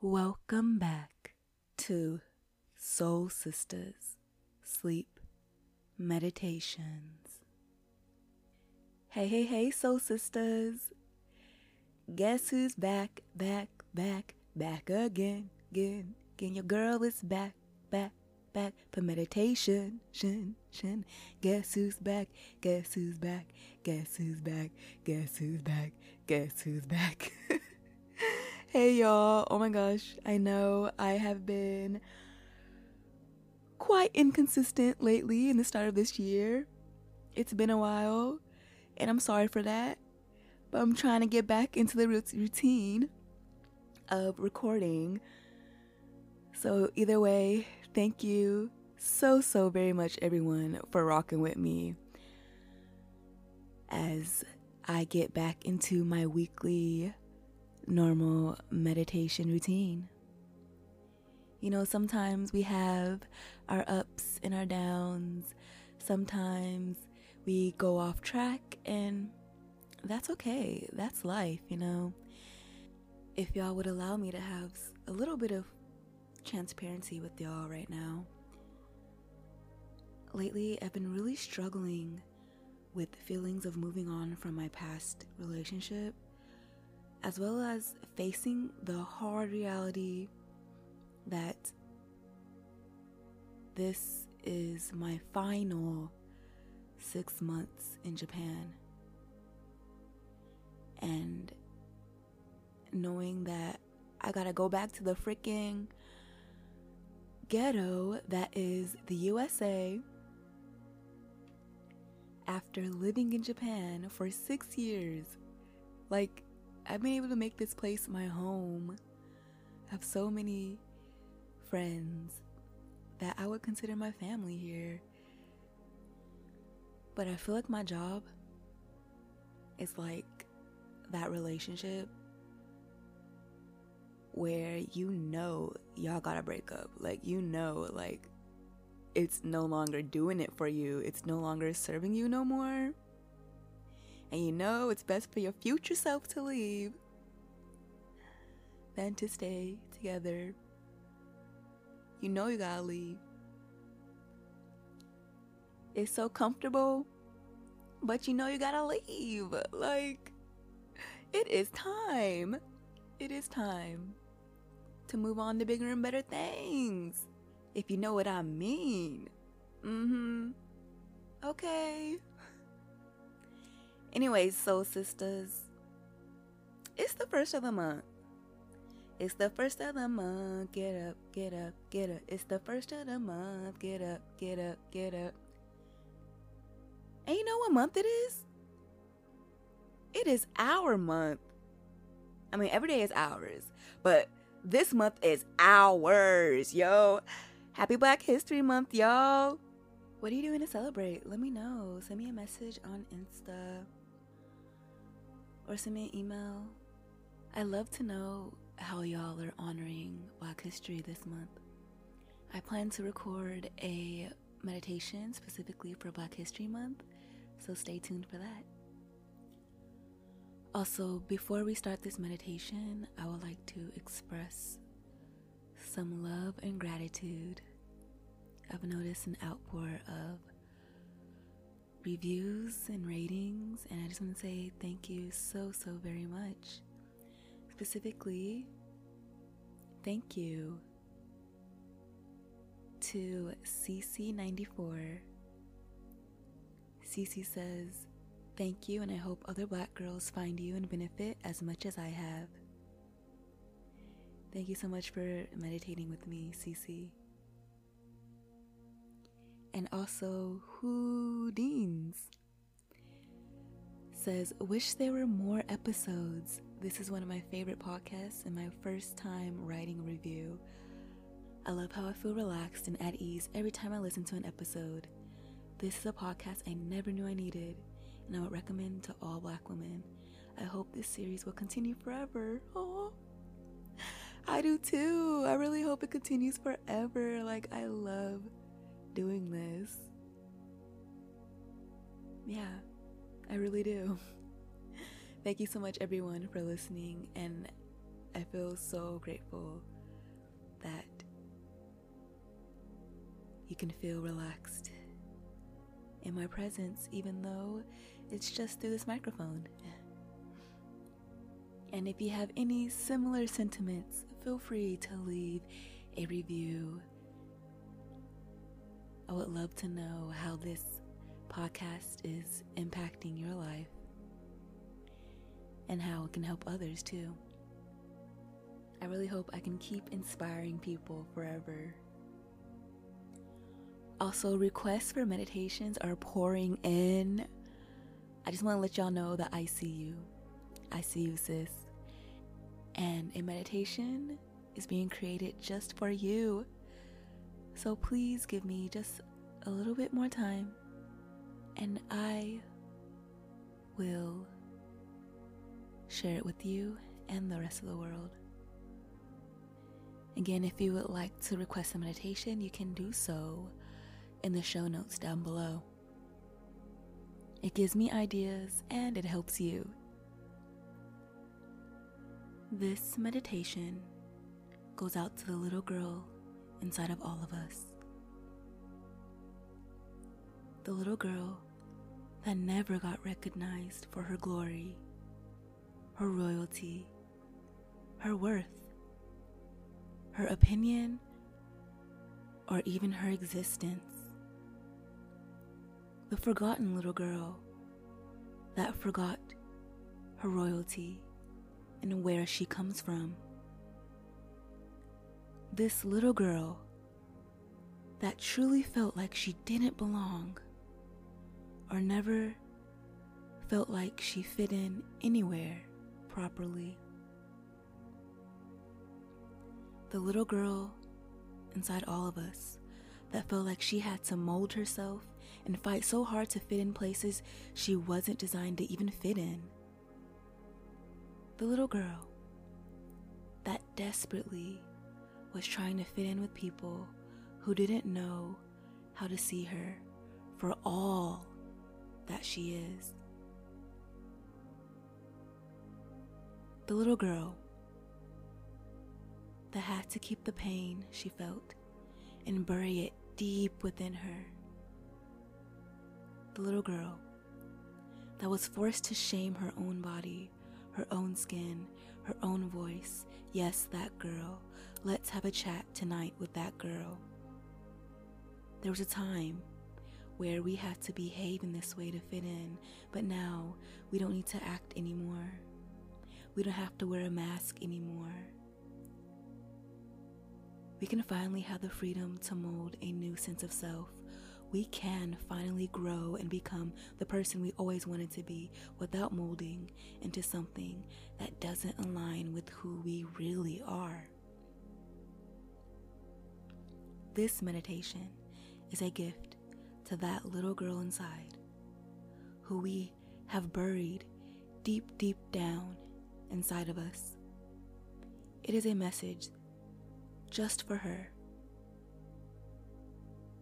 Welcome back to Soul Sistas Sleep Meditations. Hey, hey, hey, Soul Sisters. Guess who's back, back, back, back again, again, again. Your girl is back, back, back for meditation. Shin, shin. Guess who's back? Guess who's back? Guess who's back? Guess who's back? Guess who's back? hey y'all. Oh my gosh. I know I have been quite inconsistent lately in the start of this year. It's been a while, and I'm sorry for that. But I'm trying to get back into the routine of recording. So, either way, thank you so, so very much, everyone, for rocking with me as I get back into my weekly normal meditation routine. You know, sometimes we have our ups and our downs, sometimes we go off track, and that's okay. That's life, you know. If y'all would allow me to have a little bit of transparency with y'all right now. Lately, I've been really struggling with feelings of moving on from my past relationship, as well as facing the hard reality that this is my final six months in Japan and knowing that I gotta go back to the freaking ghetto that is the USA after living in Japan for six years. Like, I've been able to make this place my home. I have so many friends that I would consider my family here. But I feel like my job is like that relationship where you know y'all gotta break up. Like, you know, like, it's no longer doing it for you, it's no longer serving you no more. And you know it's best for your future self to leave than to stay together. You know you gotta leave. It's so comfortable, but you know you gotta leave. Like, it is time. It is time to move on to bigger and better things. If you know what I mean. Mm hmm. Okay. Anyways, soul sisters, it's the first of the month. It's the first of the month. Get up, get up, get up. It's the first of the month. Get up, get up, get up. And you know what month it is? It is our month. I mean, every day is ours, but this month is ours, yo. Happy Black History Month, y'all. What are you doing to celebrate? Let me know. Send me a message on Insta or send me an email. I love to know how y'all are honoring Black History this month. I plan to record a meditation specifically for Black History Month, so stay tuned for that. Also, before we start this meditation, I would like to express some love and gratitude. I've noticed an outpour of reviews and ratings, and I just want to say thank you so, so very much. Specifically, thank you to CC94. CC says, Thank you, and I hope other black girls find you and benefit as much as I have. Thank you so much for meditating with me, Cece. And also, Houdins says, Wish there were more episodes. This is one of my favorite podcasts and my first time writing a review. I love how I feel relaxed and at ease every time I listen to an episode. This is a podcast I never knew I needed and I would recommend to all black women. I hope this series will continue forever. Oh, I do too. I really hope it continues forever. Like, I love doing this. Yeah, I really do. Thank you so much, everyone, for listening. And I feel so grateful that you can feel relaxed in my presence, even though it's just through this microphone. And if you have any similar sentiments, feel free to leave a review. I would love to know how this podcast is impacting your life and how it can help others too. I really hope I can keep inspiring people forever. Also, requests for meditations are pouring in. I just want to let y'all know that I see you. I see you, sis. And a meditation is being created just for you. So please give me just a little bit more time, and I will share it with you and the rest of the world. Again, if you would like to request a meditation, you can do so in the show notes down below. It gives me ideas and it helps you. This meditation goes out to the little girl inside of all of us. The little girl that never got recognized for her glory, her royalty, her worth her opinion, or even her existence. The forgotten little girl that forgot her royalty and where she comes from. This little girl that truly felt like she didn't belong or never felt like she fit in anywhere properly the little girl inside all of us that felt like she had to mold herself and fight so hard to fit in places she wasn't designed to even fit in. The little girl that desperately was trying to fit in with people who didn't know how to see her for all that she is. The little girl that had to keep the pain she felt and bury it deep within her. The little girl that was forced to shame her own body, her own skin, her own voice. Yes, that girl. Let's have a chat tonight with that girl. There was a time where we had to behave in this way to fit in, but now we don't need to act anymore. We don't have to wear a mask anymore we can finally have the freedom to mold a new sense of self. We can finally grow and become the person we always wanted to be without molding into something that doesn't align with who we really are. This meditation is a gift to that little girl inside who we have buried deep, deep down inside of us. It is a message just for her.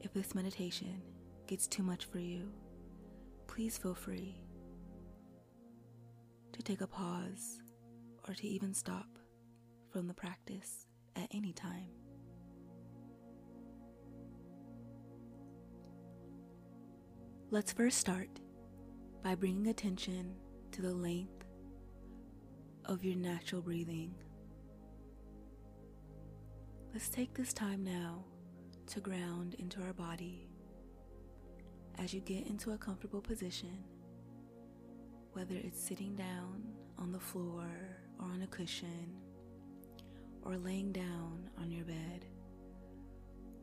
If this meditation gets too much for you, please feel free to take a pause or to even stop from the practice at any time. Let's first start by bringing attention to the length of your natural breathing. Let's take this time now to ground into our body. As you get into a comfortable position, whether it's sitting down on the floor or on a cushion, or laying down on your bed,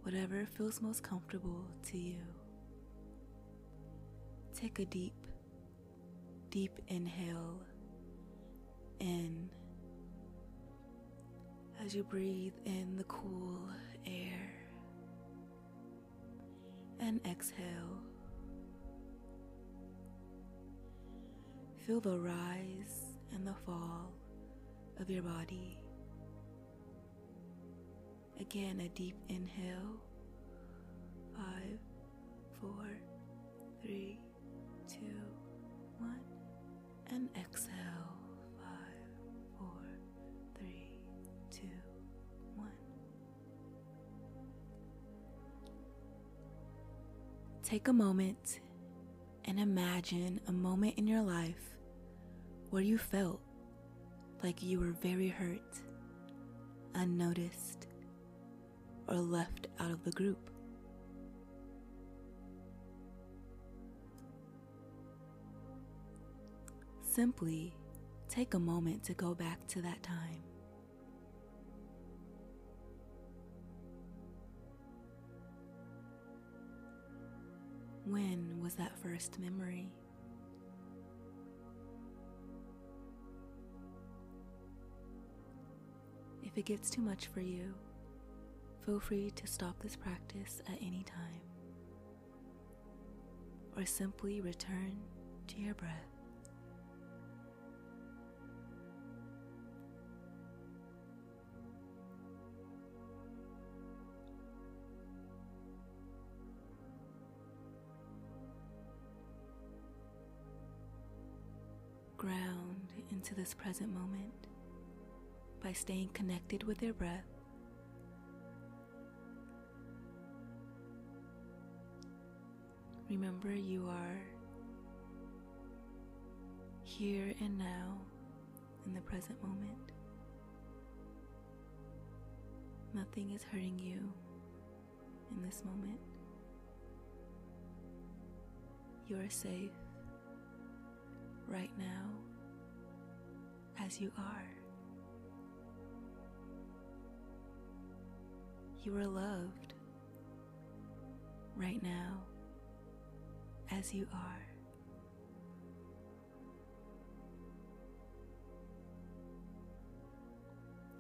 whatever feels most comfortable to you. Take a deep, deep inhale in as you breathe in the cool air and exhale. Feel the rise and the fall of your body. Again, a deep inhale. Five, four, three, two, one, and exhale. Take a moment and imagine a moment in your life where you felt like you were very hurt, unnoticed, or left out of the group. Simply take a moment to go back to that time. When was that first memory? If it gets too much for you, feel free to stop this practice at any time or simply return to your breath. Ground into this present moment by staying connected with your breath. Remember, you are here and now in the present moment. Nothing is hurting you in this moment. You are safe right now as you are. You are loved right now as you are.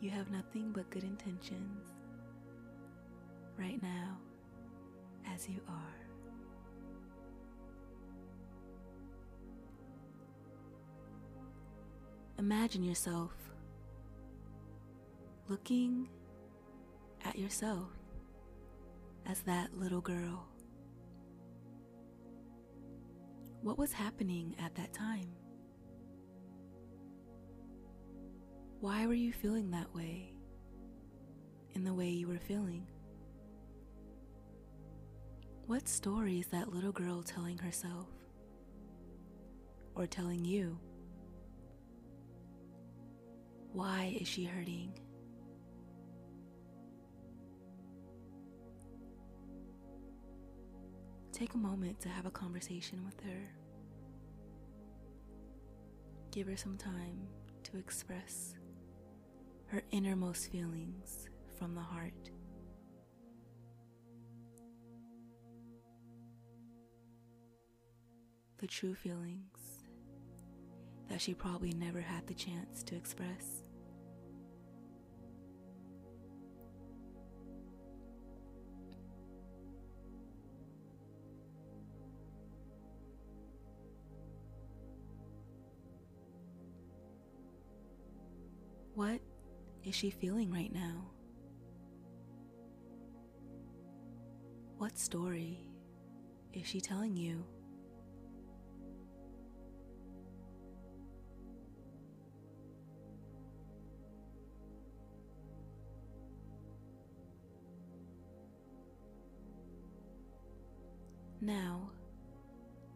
You have nothing but good intentions right now as you are. Imagine yourself looking at yourself as that little girl. What was happening at that time? Why were you feeling that way in the way you were feeling? What story is that little girl telling herself or telling you? Why is she hurting? Take a moment to have a conversation with her. Give her some time to express her innermost feelings from the heart. The true feelings that she probably never had the chance to express. Is she feeling right now? What story is she telling you? Now,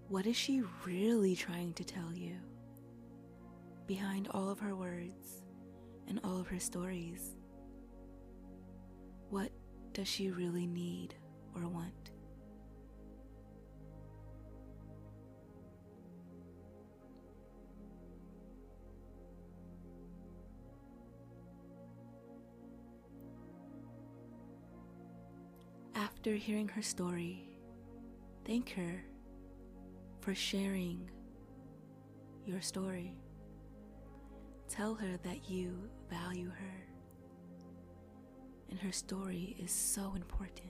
what is she really trying to tell you behind all of her words? And all of her stories. What does she really need or want? After hearing her story, thank her for sharing your story. Tell her that you value her, and her story is so important.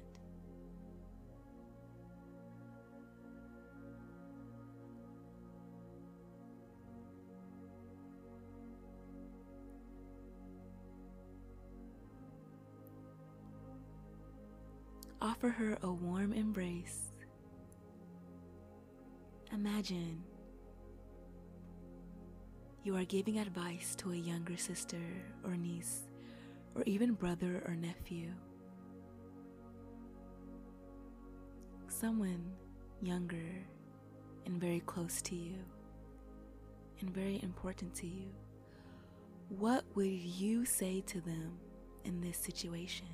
Offer her a warm embrace. Imagine you are giving advice to a younger sister or niece, or even brother or nephew. Someone younger and very close to you and very important to you, what would you say to them in this situation?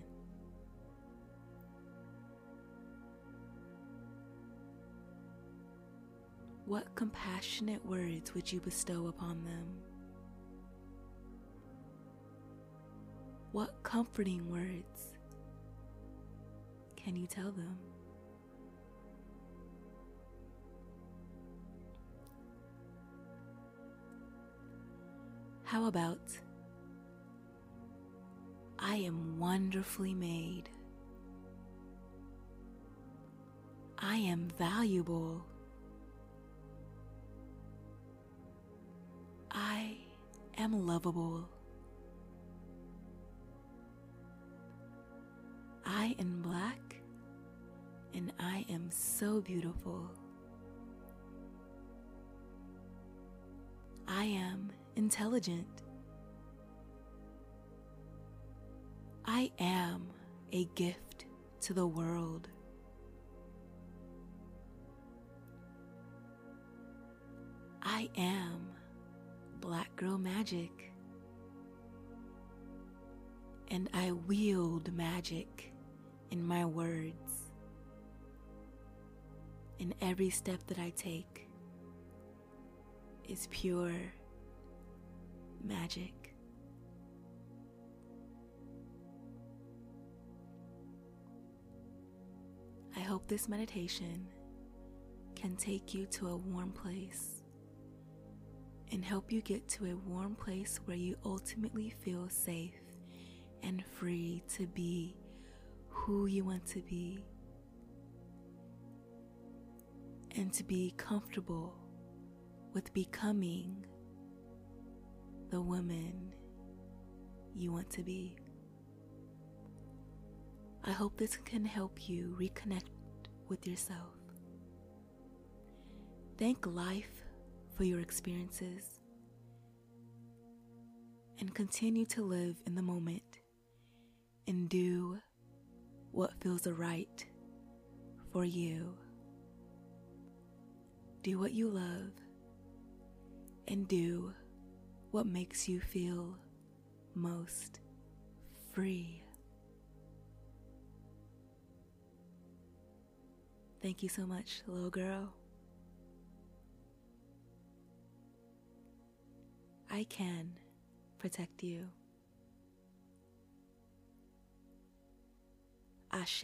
What compassionate words would you bestow upon them? What comforting words can you tell them? How about, I am wonderfully made. I am valuable. I am lovable. I am black and I am so beautiful. I am intelligent. I am a gift to the world. I am Black Girl Magic. And I wield magic in my words. In every step that I take is pure magic. I hope this meditation can take you to a warm place and help you get to a warm place where you ultimately feel safe and free to be who you want to be and to be comfortable with becoming the woman you want to be. I hope this can help you reconnect with yourself. Thank life for your experiences and continue to live in the moment and do what feels right for you. Do what you love and do what makes you feel most free. Thank you so much, little girl. I can protect you. Ashe.